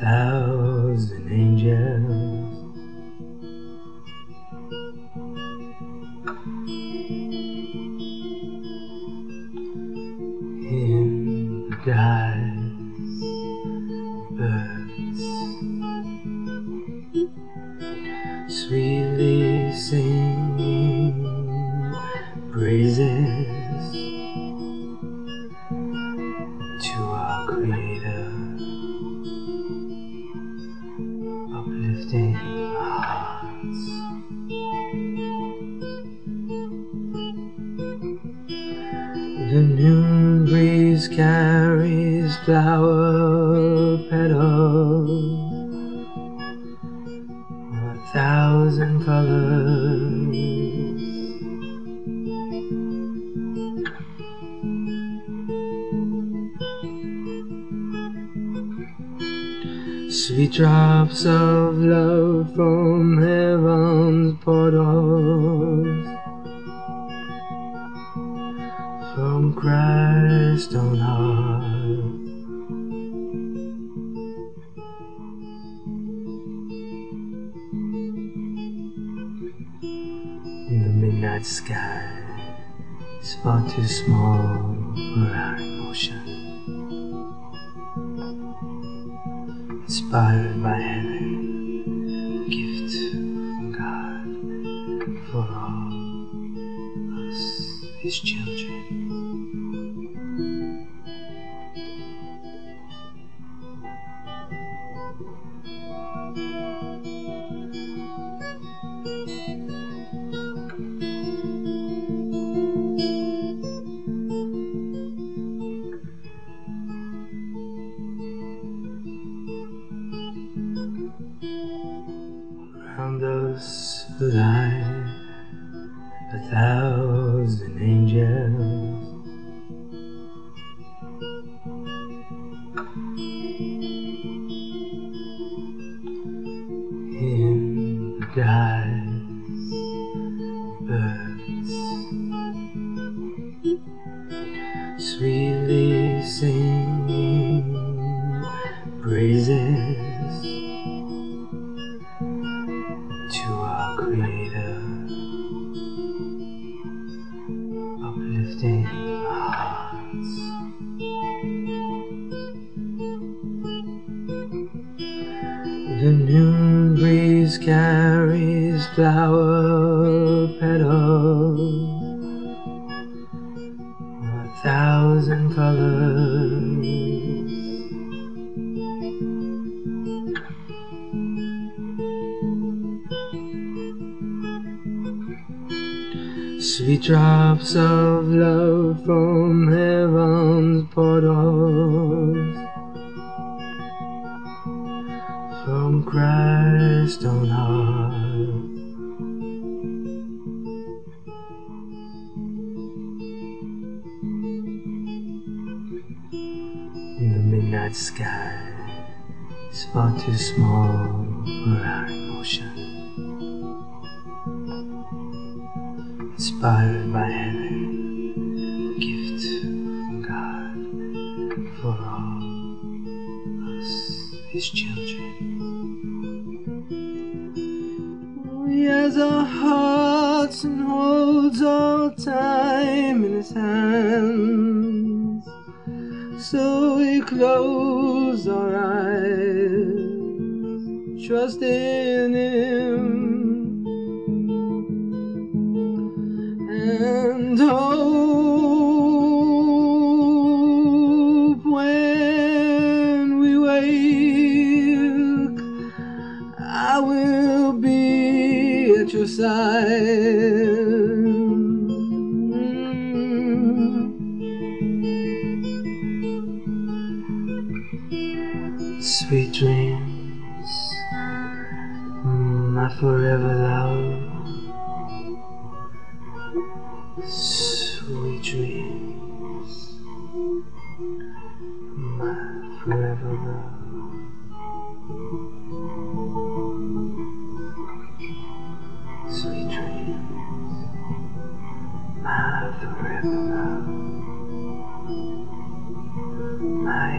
thousand angels. In the skies, birds sweetly singing praises The noon breeze carries flower petals, a thousand colors. Sweet drops of love from heaven's portals, from Christ on high. In the midnight sky is far too small for our emotion. Inspired by heaven, gift from God for all us, His children. Us uplifting hearts. The noon breeze carries flower petals, a thousand colors. Sweet drops of love from heaven's portals, from Christ on high. In the midnight sky is far too small for our emotion. Inspired by heaven, a gift from God for all us, His children. He has our hearts and holds all time in His hands. So we close our eyes, trust in Him, Sweet dreams, my forever love. My